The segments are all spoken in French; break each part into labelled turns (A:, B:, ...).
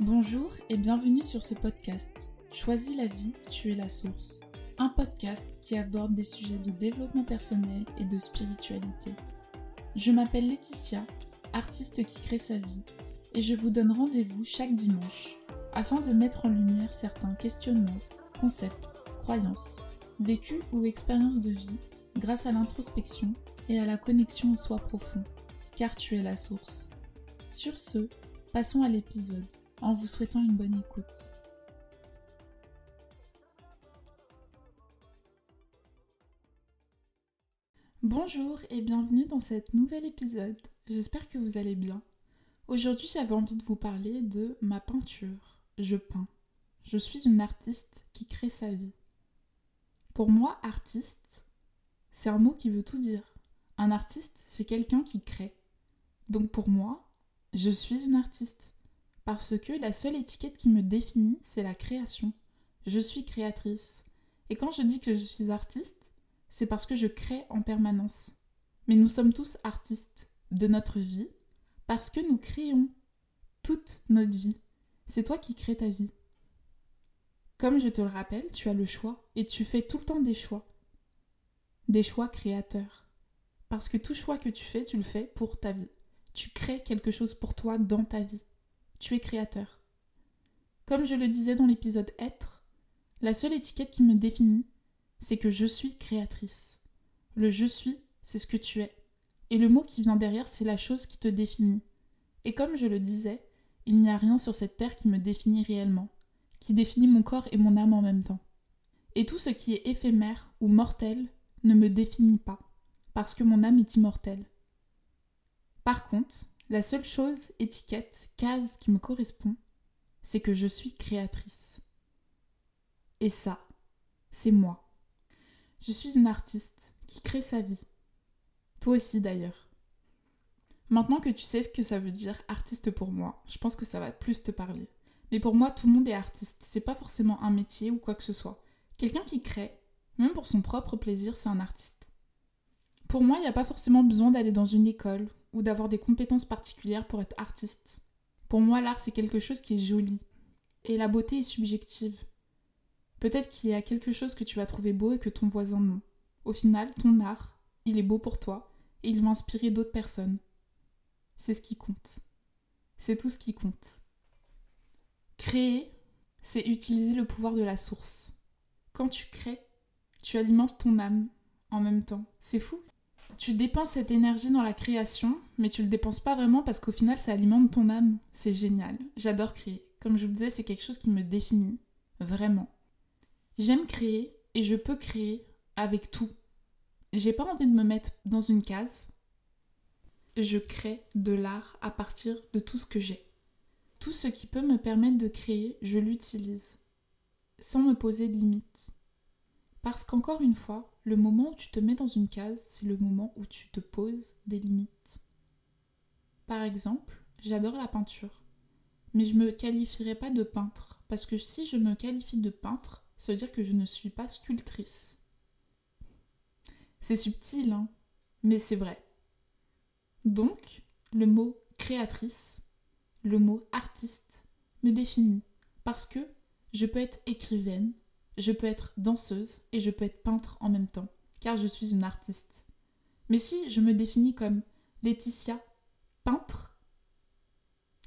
A: Bonjour et bienvenue sur ce podcast. Choisis la vie, tu es la source. Un podcast qui aborde des sujets de développement personnel et de spiritualité. Je m'appelle Laetitia, artiste qui crée sa vie, et je vous donne rendez-vous chaque dimanche afin de mettre en lumière certains questionnements, concepts, croyances, vécus ou expériences de vie grâce à l'introspection et à la connexion au soi profond, car tu es la source. Sur ce, passons à l'épisode en vous souhaitant une bonne écoute. Bonjour et bienvenue dans cet nouvel épisode. J'espère que vous allez bien. Aujourd'hui j'avais envie de vous parler de ma peinture. Je peins. Je suis une artiste qui crée sa vie. Pour moi, artiste, c'est un mot qui veut tout dire. Un artiste, c'est quelqu'un qui crée. Donc pour moi, je suis une artiste parce que la seule étiquette qui me définit, c'est la création. Je suis créatrice. Et quand je dis que je suis artiste, c'est parce que je crée en permanence. Mais nous sommes tous artistes de notre vie parce que nous créons toute notre vie. C'est toi qui crées ta vie. Comme je te le rappelle, tu as le choix et tu fais tout le temps des choix. Des choix créateurs. Parce que tout choix que tu fais, tu le fais pour ta vie. Tu crées quelque chose pour toi dans ta vie tu es créateur. Comme je le disais dans l'épisode Être, la seule étiquette qui me définit, c'est que je suis créatrice. Le je suis, c'est ce que tu es. Et le mot qui vient derrière, c'est la chose qui te définit. Et comme je le disais, il n'y a rien sur cette terre qui me définit réellement, qui définit mon corps et mon âme en même temps. Et tout ce qui est éphémère ou mortel ne me définit pas, parce que mon âme est immortelle. Par contre, la seule chose, étiquette, case qui me correspond, c'est que je suis créatrice. Et ça, c'est moi. Je suis une artiste qui crée sa vie. Toi aussi d'ailleurs. Maintenant que tu sais ce que ça veut dire artiste pour moi, je pense que ça va plus te parler. Mais pour moi, tout le monde est artiste. C'est pas forcément un métier ou quoi que ce soit. Quelqu'un qui crée, même pour son propre plaisir, c'est un artiste. Pour moi, il n'y a pas forcément besoin d'aller dans une école ou d'avoir des compétences particulières pour être artiste. Pour moi, l'art, c'est quelque chose qui est joli. Et la beauté est subjective. Peut-être qu'il y a quelque chose que tu vas trouver beau et que ton voisin non. Au final, ton art, il est beau pour toi et il va inspirer d'autres personnes. C'est ce qui compte. C'est tout ce qui compte. Créer, c'est utiliser le pouvoir de la source. Quand tu crées, tu alimentes ton âme en même temps. C'est fou tu dépenses cette énergie dans la création, mais tu le dépenses pas vraiment parce qu'au final, ça alimente ton âme. C'est génial. J'adore créer. Comme je vous le disais, c'est quelque chose qui me définit. Vraiment. J'aime créer et je peux créer avec tout. J'ai pas envie de me mettre dans une case. Je crée de l'art à partir de tout ce que j'ai. Tout ce qui peut me permettre de créer, je l'utilise. Sans me poser de limites. Parce qu'encore une fois, le moment où tu te mets dans une case, c'est le moment où tu te poses des limites. Par exemple, j'adore la peinture, mais je ne me qualifierais pas de peintre, parce que si je me qualifie de peintre, ça veut dire que je ne suis pas sculptrice. C'est subtil, hein, mais c'est vrai. Donc, le mot créatrice, le mot artiste me définit, parce que je peux être écrivaine, je peux être danseuse et je peux être peintre en même temps, car je suis une artiste. Mais si je me définis comme Laetitia, peintre,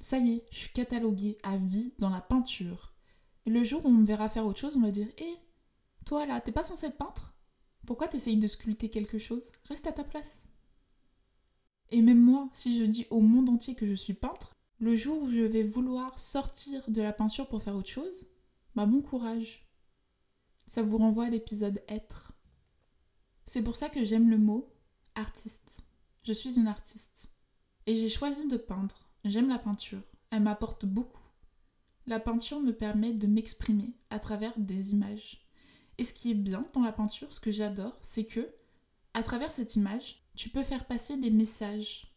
A: ça y est, je suis cataloguée à vie dans la peinture. Et le jour où on me verra faire autre chose, on va dire Hé, toi là, t'es pas censé être peintre? Pourquoi t'essayes de sculpter quelque chose? Reste à ta place. Et même moi, si je dis au monde entier que je suis peintre, le jour où je vais vouloir sortir de la peinture pour faire autre chose, bah bon courage. Ça vous renvoie à l'épisode être. C'est pour ça que j'aime le mot artiste. Je suis une artiste. Et j'ai choisi de peindre. J'aime la peinture. Elle m'apporte beaucoup. La peinture me permet de m'exprimer à travers des images. Et ce qui est bien dans la peinture, ce que j'adore, c'est que, à travers cette image, tu peux faire passer des messages,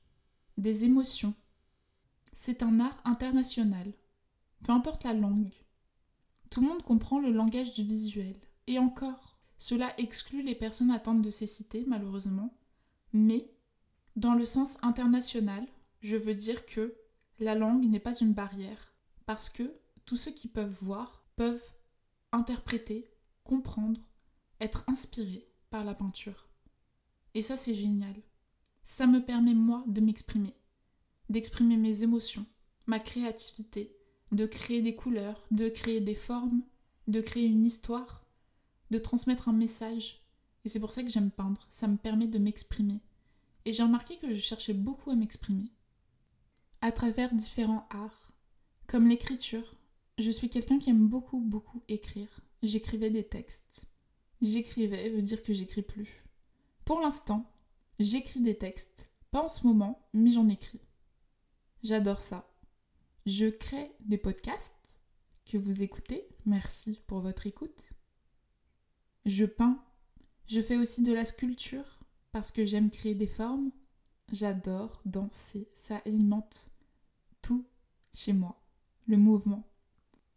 A: des émotions. C'est un art international. Peu importe la langue, tout le monde comprend le langage du visuel. Et encore, cela exclut les personnes atteintes de cécité, malheureusement. Mais, dans le sens international, je veux dire que la langue n'est pas une barrière parce que tous ceux qui peuvent voir peuvent interpréter, comprendre, être inspirés par la peinture. Et ça, c'est génial. Ça me permet, moi, de m'exprimer, d'exprimer mes émotions, ma créativité, de créer des couleurs, de créer des formes, de créer une histoire, de transmettre un message. Et c'est pour ça que j'aime peindre, ça me permet de m'exprimer. Et j'ai remarqué que je cherchais beaucoup à m'exprimer. À travers différents arts, comme l'écriture. Je suis quelqu'un qui aime beaucoup, beaucoup écrire. J'écrivais des textes. J'écrivais veut dire que j'écris plus. Pour l'instant, j'écris des textes. Pas en ce moment, mais j'en écris. J'adore ça. Je crée des podcasts que vous écoutez. Merci pour votre écoute. Je peins. Je fais aussi de la sculpture parce que j'aime créer des formes. J'adore danser. Ça alimente tout chez moi. Le mouvement.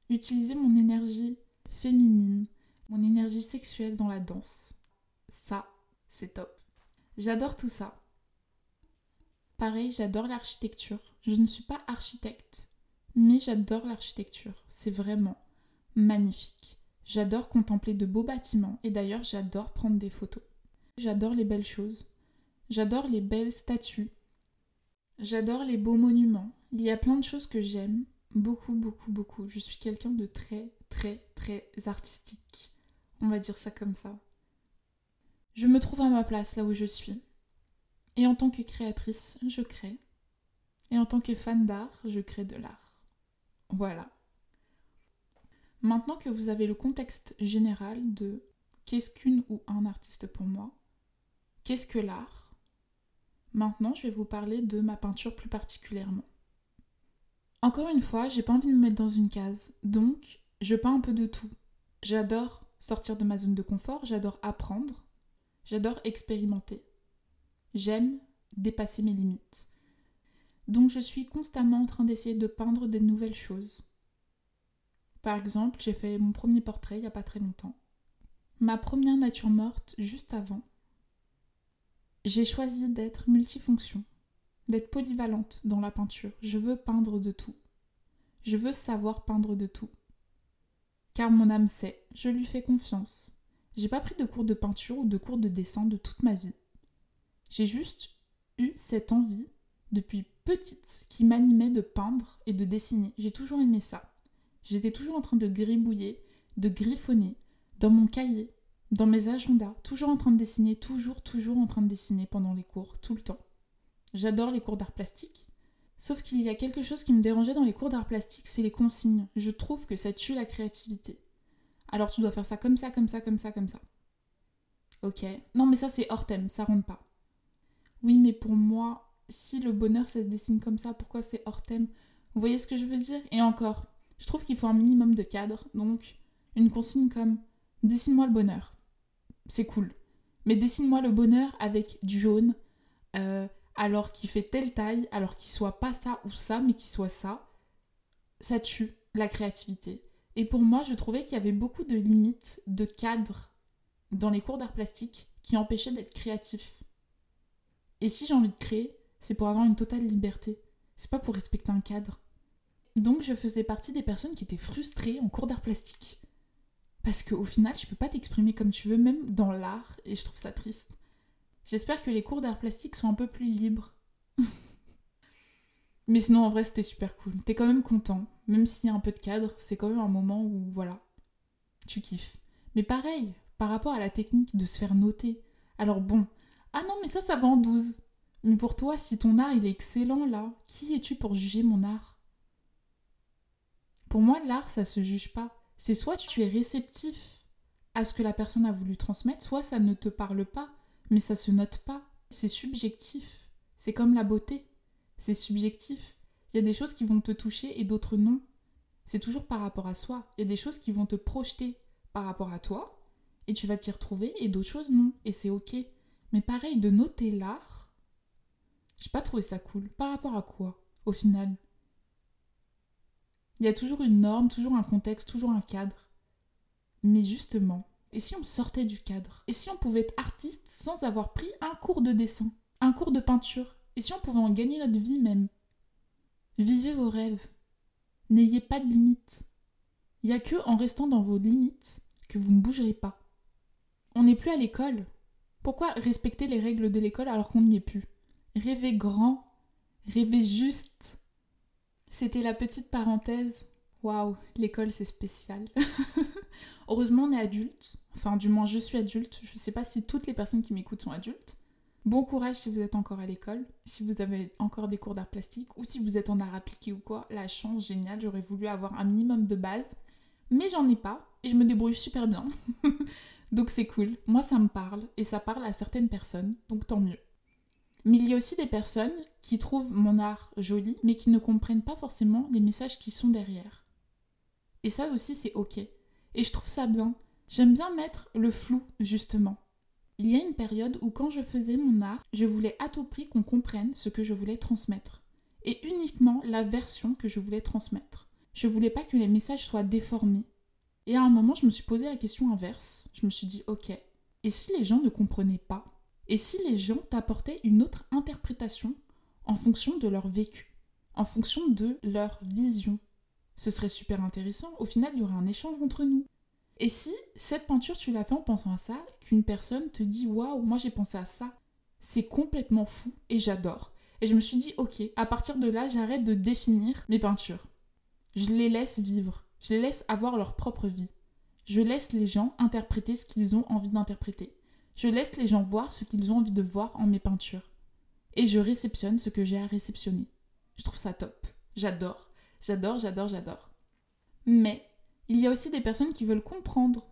A: Utiliser mon énergie féminine, mon énergie sexuelle dans la danse. Ça, c'est top. J'adore tout ça. Pareil, j'adore l'architecture. Je ne suis pas architecte, mais j'adore l'architecture. C'est vraiment magnifique. J'adore contempler de beaux bâtiments et d'ailleurs j'adore prendre des photos. J'adore les belles choses. J'adore les belles statues. J'adore les beaux monuments. Il y a plein de choses que j'aime. Beaucoup, beaucoup, beaucoup. Je suis quelqu'un de très, très, très artistique. On va dire ça comme ça. Je me trouve à ma place là où je suis. Et en tant que créatrice, je crée. Et en tant que fan d'art, je crée de l'art. Voilà. Maintenant que vous avez le contexte général de qu'est-ce qu'une ou un artiste pour moi, qu'est-ce que l'art, maintenant je vais vous parler de ma peinture plus particulièrement. Encore une fois, j'ai pas envie de me mettre dans une case, donc je peins un peu de tout. J'adore sortir de ma zone de confort, j'adore apprendre, j'adore expérimenter. J'aime dépasser mes limites. Donc je suis constamment en train d'essayer de peindre des nouvelles choses. Par exemple, j'ai fait mon premier portrait il n'y a pas très longtemps. Ma première nature morte juste avant. J'ai choisi d'être multifonction, d'être polyvalente dans la peinture. Je veux peindre de tout. Je veux savoir peindre de tout. Car mon âme sait, je lui fais confiance. J'ai pas pris de cours de peinture ou de cours de dessin de toute ma vie. J'ai juste eu cette envie depuis petite qui m'animait de peindre et de dessiner. J'ai toujours aimé ça. J'étais toujours en train de gribouiller, de griffonner dans mon cahier, dans mes agendas, toujours en train de dessiner, toujours, toujours en train de dessiner pendant les cours, tout le temps. J'adore les cours d'art plastique, sauf qu'il y a quelque chose qui me dérangeait dans les cours d'art plastique, c'est les consignes. Je trouve que ça tue la créativité. Alors tu dois faire ça comme ça, comme ça, comme ça, comme ça. Ok. Non mais ça c'est hors thème, ça rentre pas. Oui mais pour moi, si le bonheur ça se dessine comme ça, pourquoi c'est hors thème? Vous voyez ce que je veux dire? Et encore, je trouve qu'il faut un minimum de cadre, donc une consigne comme dessine-moi le bonheur. C'est cool. Mais dessine-moi le bonheur avec du jaune, euh, alors qu'il fait telle taille, alors qu'il soit pas ça ou ça, mais qu'il soit ça. Ça tue la créativité. Et pour moi, je trouvais qu'il y avait beaucoup de limites, de cadres dans les cours d'art plastique qui empêchaient d'être créatif. Et si j'ai envie de créer, c'est pour avoir une totale liberté. C'est pas pour respecter un cadre. Donc je faisais partie des personnes qui étaient frustrées en cours d'art plastique. Parce qu'au final, je peux pas t'exprimer comme tu veux, même dans l'art, et je trouve ça triste. J'espère que les cours d'art plastique sont un peu plus libres. Mais sinon, en vrai, c'était super cool. T'es quand même content. Même s'il y a un peu de cadre, c'est quand même un moment où, voilà, tu kiffes. Mais pareil, par rapport à la technique de se faire noter. Alors bon, ah non, mais ça, ça va en 12. Mais pour toi, si ton art, il est excellent, là, qui es-tu pour juger mon art? Pour moi, l'art, ça se juge pas. C'est soit tu es réceptif à ce que la personne a voulu transmettre, soit ça ne te parle pas, mais ça se note pas. C'est subjectif. C'est comme la beauté. C'est subjectif. Il y a des choses qui vont te toucher et d'autres non. C'est toujours par rapport à soi. Il y a des choses qui vont te projeter par rapport à toi et tu vas t'y retrouver et d'autres choses non. Et c'est ok. Mais pareil, de noter l'art, j'ai pas trouvé ça cool. Par rapport à quoi, au final? Il y a toujours une norme, toujours un contexte, toujours un cadre. Mais justement, et si on sortait du cadre? Et si on pouvait être artiste sans avoir pris un cours de dessin, un cours de peinture? Et si on pouvait en gagner notre vie même? Vivez vos rêves. N'ayez pas de limites. Il n'y a que en restant dans vos limites que vous ne bougerez pas. On n'est plus à l'école. Pourquoi respecter les règles de l'école alors qu'on n'y est plus? Rêvez grand, rêvez juste. C'était la petite parenthèse. Waouh, l'école c'est spécial. Heureusement on est adulte. Enfin du moins je suis adulte. Je ne sais pas si toutes les personnes qui m'écoutent sont adultes. Bon courage si vous êtes encore à l'école, si vous avez encore des cours d'art plastique ou si vous êtes en art appliqué ou quoi. La chance, géniale, j'aurais voulu avoir un minimum de base. Mais j'en ai pas et je me débrouille super bien. donc c'est cool. Moi ça me parle et ça parle à certaines personnes, donc tant mieux. Mais il y a aussi des personnes qui trouvent mon art joli mais qui ne comprennent pas forcément les messages qui sont derrière. Et ça aussi c'est ok. Et je trouve ça bien. J'aime bien mettre le flou justement. Il y a une période où quand je faisais mon art, je voulais à tout prix qu'on comprenne ce que je voulais transmettre. Et uniquement la version que je voulais transmettre. Je voulais pas que les messages soient déformés. Et à un moment, je me suis posé la question inverse. Je me suis dit, ok, et si les gens ne comprenaient pas? Et si les gens t'apportaient une autre interprétation en fonction de leur vécu, en fonction de leur vision Ce serait super intéressant. Au final, il y aurait un échange entre nous. Et si cette peinture, tu l'as fait en pensant à ça, qu'une personne te dit waouh, moi j'ai pensé à ça, c'est complètement fou et j'adore. Et je me suis dit ok, à partir de là, j'arrête de définir mes peintures. Je les laisse vivre, je les laisse avoir leur propre vie. Je laisse les gens interpréter ce qu'ils ont envie d'interpréter. Je laisse les gens voir ce qu'ils ont envie de voir en mes peintures. Et je réceptionne ce que j'ai à réceptionner. Je trouve ça top. J'adore. J'adore, j'adore, j'adore. Mais il y a aussi des personnes qui veulent comprendre.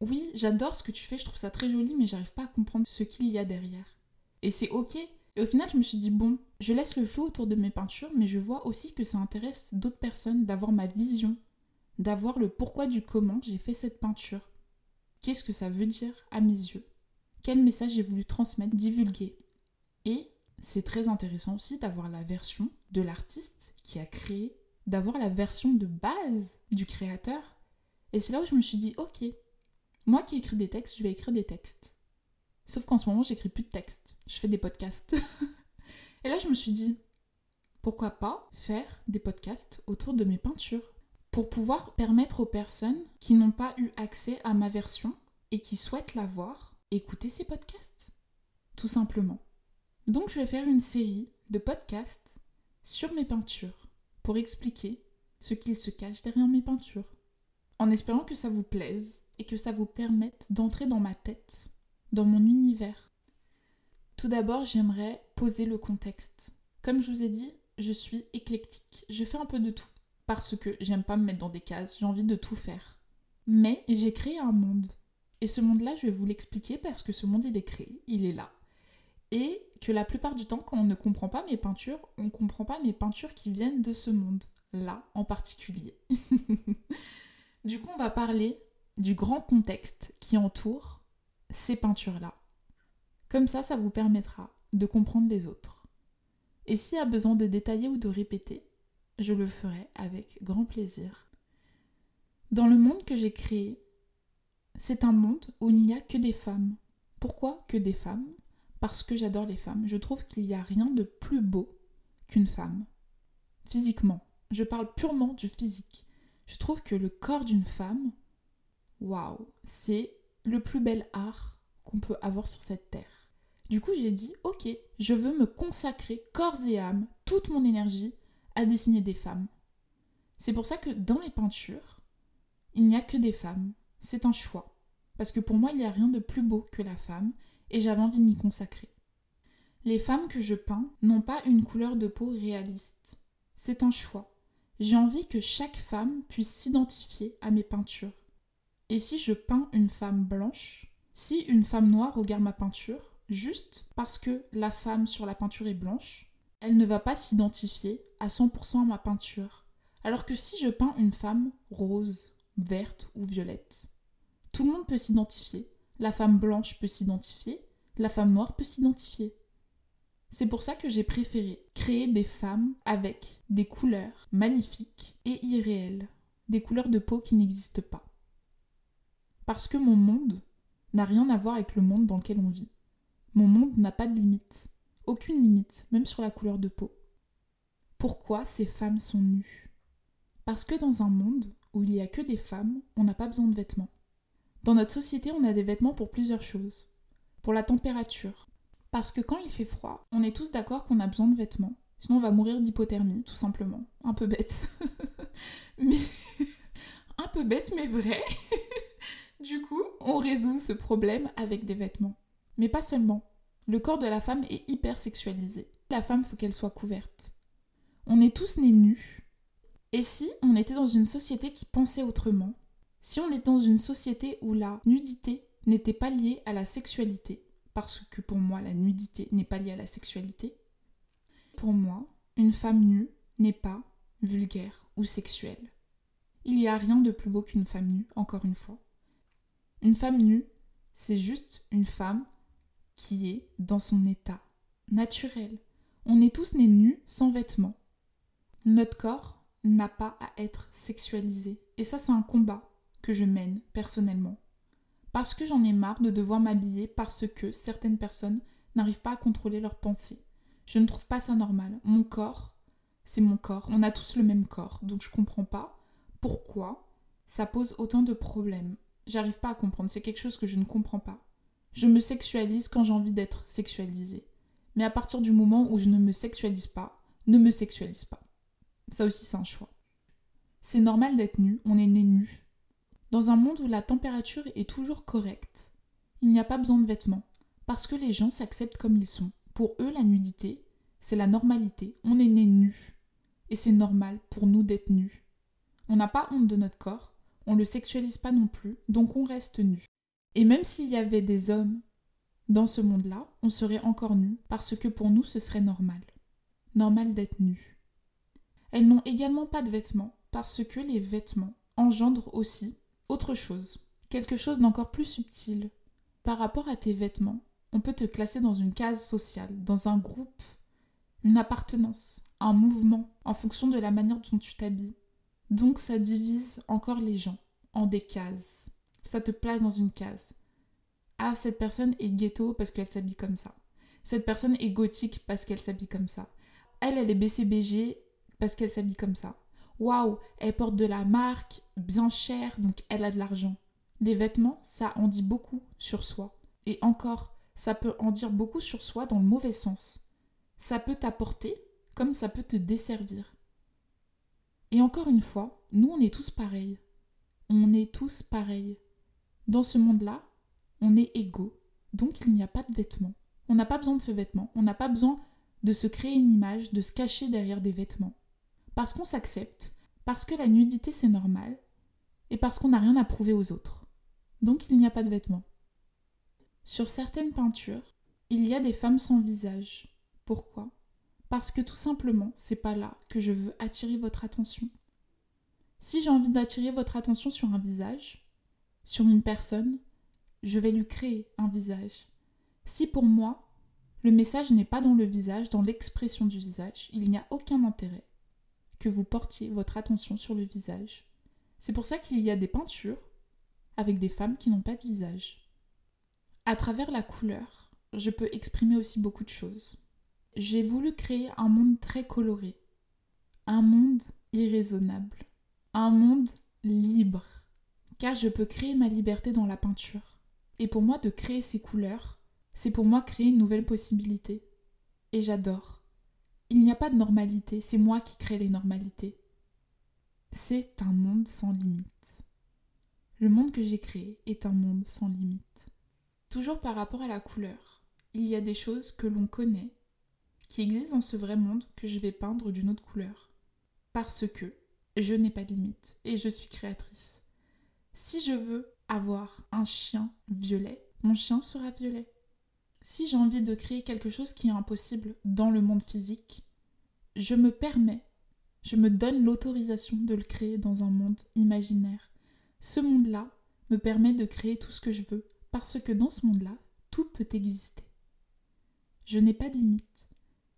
A: Oui, j'adore ce que tu fais, je trouve ça très joli, mais j'arrive pas à comprendre ce qu'il y a derrière. Et c'est ok. Et au final, je me suis dit, bon, je laisse le flou autour de mes peintures, mais je vois aussi que ça intéresse d'autres personnes d'avoir ma vision, d'avoir le pourquoi du comment j'ai fait cette peinture. Qu'est-ce que ça veut dire à mes yeux? Quel message j'ai voulu transmettre, divulguer Et c'est très intéressant aussi d'avoir la version de l'artiste qui a créé, d'avoir la version de base du créateur et c'est là où je me suis dit, ok, moi qui écris des textes, je vais écrire des textes. Sauf qu'en ce moment, j'écris plus de textes. Je fais des podcasts. et là, je me suis dit, pourquoi pas faire des podcasts autour de mes peintures pour pouvoir permettre aux personnes qui n'ont pas eu accès à ma version et qui souhaitent la voir, écouter ces podcasts. Tout simplement. Donc, je vais faire une série de podcasts sur mes peintures pour expliquer ce qu'il se cache derrière mes peintures en espérant que ça vous plaise et que ça vous permette d'entrer dans ma tête, dans mon univers. Tout d'abord, j'aimerais poser le contexte. Comme je vous ai dit, je suis éclectique. Je fais un peu de tout parce que j'aime pas me mettre dans des cases, j'ai envie de tout faire. Mais j'ai créé un monde. Et ce monde-là, je vais vous l'expliquer parce que ce monde, il est créé, il est là. Et que la plupart du temps, quand on ne comprend pas mes peintures, on ne comprend pas mes peintures qui viennent de ce monde-là en particulier. Du coup, on va parler du grand contexte qui entoure ces peintures-là. Comme ça, ça vous permettra de comprendre les autres. Et s'il y a besoin de détailler ou de répéter, je le ferai avec grand plaisir. Dans le monde que j'ai créé, c'est un monde où il n'y a que des femmes. Pourquoi que des femmes? Parce que j'adore les femmes. Je trouve qu'il n'y a rien de plus beau qu'une femme. Physiquement. Je parle purement du physique je trouve que le corps d'une femme, waouh, c'est le plus bel art qu'on peut avoir sur cette terre. Du coup, j'ai dit, ok, je veux me consacrer corps et âme, toute mon énergie, à dessiner des femmes. C'est pour ça que dans mes peintures, il n'y a que des femmes. C'est un choix. Parce que pour moi, il n'y a rien de plus beau que la femme, et j'avais envie de m'y consacrer. Les femmes que je peins n'ont pas une couleur de peau réaliste. C'est un choix. J'ai envie que chaque femme puisse s'identifier à mes peintures. Et si je peins une femme blanche, si une femme noire regarde ma peinture, juste parce que la femme sur la peinture est blanche, elle ne va pas s'identifier à 100% à ma peinture. Alors que si je peins une femme rose, verte ou violette, tout le monde peut s'identifier. La femme blanche peut s'identifier, la femme noire peut s'identifier. C'est pour ça que j'ai préféré créer des femmes avec des couleurs magnifiques et irréelles, des couleurs de peau qui n'existent pas. Parce que mon monde n'a rien à voir avec le monde dans lequel on vit. Mon monde n'a pas de limite, aucune limite, même sur la couleur de peau. Pourquoi ces femmes sont nues? Parce que dans un monde où il n'y a que des femmes, on n'a pas besoin de vêtements. Dans notre société, on a des vêtements pour plusieurs choses. Pour la température. Parce que quand il fait froid, on est tous d'accord qu'on a besoin de vêtements. Sinon, on va mourir d'hypothermie, tout simplement. Un peu bête. mais. un peu bête, mais vrai. du coup, on résout ce problème avec des vêtements. Mais pas seulement. Le corps de la femme est hyper sexualisé. La femme, faut qu'elle soit couverte. On est tous nés nus. Et si on était dans une société qui pensait autrement? Si on était dans une société où la nudité n'était pas liée à la sexualité, parce que pour moi la nudité n'est pas liée à la sexualité, pour moi, une femme nue n'est pas vulgaire ou sexuelle. Il n'y a rien de plus beau qu'une femme nue, encore une fois. Une femme nue, c'est juste une femme qui est dans son état naturel. On est tous nés nus, sans vêtements. Notre corps n'a pas à être sexualisé. Et ça, c'est un combat que je mène personnellement. Parce que j'en ai marre de devoir m'habiller parce que certaines personnes n'arrivent pas à contrôler leurs pensées. Je ne trouve pas ça normal. Mon corps, c'est mon corps. On a tous le même corps. Donc je comprends pas pourquoi ça pose autant de problèmes. J'arrive pas à comprendre. C'est quelque chose que je ne comprends pas. Je me sexualise quand j'ai envie d'être sexualisée. Mais à partir du moment où je ne me sexualise pas, ne me sexualise pas. Ça aussi, c'est un choix. C'est normal d'être nu, on est né nu. Dans un monde où la température est toujours correcte, il n'y a pas besoin de vêtements, parce que les gens s'acceptent comme ils sont. Pour eux, la nudité, c'est la normalité. On est né nu. Et c'est normal pour nous d'être nus. On n'a pas honte de notre corps, on ne le sexualise pas non plus, donc on reste nu. Et même s'il y avait des hommes dans ce monde-là, on serait encore nus, parce que pour nous, ce serait normal. Normal d'être nu. Elles n'ont également pas de vêtements, parce que les vêtements engendrent aussi autre chose, quelque chose d'encore plus subtil. Par rapport à tes vêtements, on peut te classer dans une case sociale, dans un groupe, une appartenance, un mouvement, en fonction de la manière dont tu t'habilles. Donc ça divise encore les gens en des cases. Ça te place dans une case. Ah, cette personne est ghetto parce qu'elle s'habille comme ça. Cette personne est gothique parce qu'elle s'habille comme ça. Elle, elle est BCBG parce qu'elle s'habille comme ça. Waouh, elle porte de la marque, bien chère, donc elle a de l'argent. Les vêtements, ça en dit beaucoup sur soi. Et encore, ça peut en dire beaucoup sur soi dans le mauvais sens. Ça peut t'apporter comme ça peut te desservir. Et encore une fois, nous, on est tous pareils. On est tous pareils. Dans ce monde-là, on est égaux. Donc il n'y a pas de vêtements. On n'a pas besoin de ce vêtement. On n'a pas besoin de se créer une image, de se cacher derrière des vêtements. Parce qu'on s'accepte, parce que la nudité c'est normal, et parce qu'on n'a rien à prouver aux autres. Donc il n'y a pas de vêtements. Sur certaines peintures, il y a des femmes sans visage. Pourquoi? Parce que tout simplement, c'est pas là que je veux attirer votre attention. Si j'ai envie d'attirer votre attention sur un visage, sur une personne, je vais lui créer un visage. Si pour moi, le message n'est pas dans le visage, dans l'expression du visage, il n'y a aucun intérêt que vous portiez votre attention sur le visage. C'est pour ça qu'il y a des peintures avec des femmes qui n'ont pas de visage. À travers la couleur, je peux exprimer aussi beaucoup de choses. J'ai voulu créer un monde très coloré, un monde irraisonnable, un monde libre, car je peux créer ma liberté dans la peinture. Et pour moi, de créer ces couleurs, c'est pour moi créer une nouvelle possibilité. Et j'adore. Il n'y a pas de normalité, c'est moi qui crée les normalités. C'est un monde sans limite. Le monde que j'ai créé est un monde sans limite. Toujours par rapport à la couleur, il y a des choses que l'on connaît, qui existent dans ce vrai monde, que je vais peindre d'une autre couleur. Parce que je n'ai pas de limite et je suis créatrice. Si je veux avoir un chien violet, mon chien sera violet. Si j'ai envie de créer quelque chose qui est impossible dans le monde physique, je me permets, je me donne l'autorisation de le créer dans un monde imaginaire. Ce monde-là me permet de créer tout ce que je veux parce que dans ce monde-là, tout peut exister. Je n'ai pas de limites.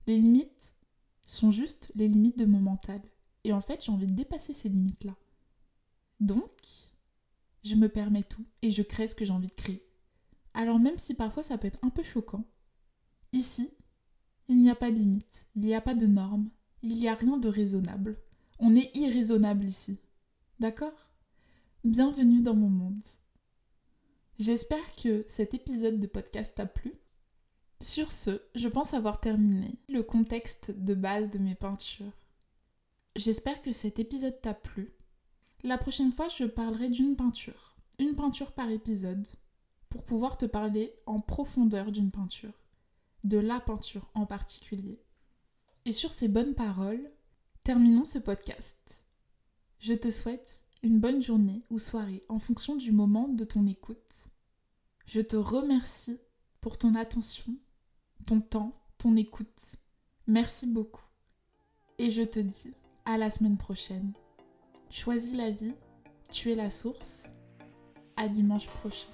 A: Les limites sont juste les limites de mon mental. Et en fait, j'ai envie de dépasser ces limites-là. Donc, je me permets tout et je crée ce que j'ai envie de créer. Alors même si parfois ça peut être un peu choquant, ici, il n'y a pas de limite, il n'y a pas de normes, il n'y a rien de raisonnable. On est irraisonnable ici. D'accord? Bienvenue dans mon monde. J'espère que cet épisode de podcast t'a plu. Sur ce, je pense avoir terminé le contexte de base de mes peintures. J'espère que cet épisode t'a plu. La prochaine fois, je parlerai d'une peinture. Une peinture par épisode, pour pouvoir te parler en profondeur d'une peinture. De la peinture en particulier. Et sur ces bonnes paroles, terminons ce podcast. Je te souhaite une bonne journée ou soirée en fonction du moment de ton écoute. Je te remercie pour ton attention, ton temps, ton écoute. Merci beaucoup. Et je te dis à la semaine prochaine. Choisis la vie, tu es la source. À dimanche prochain.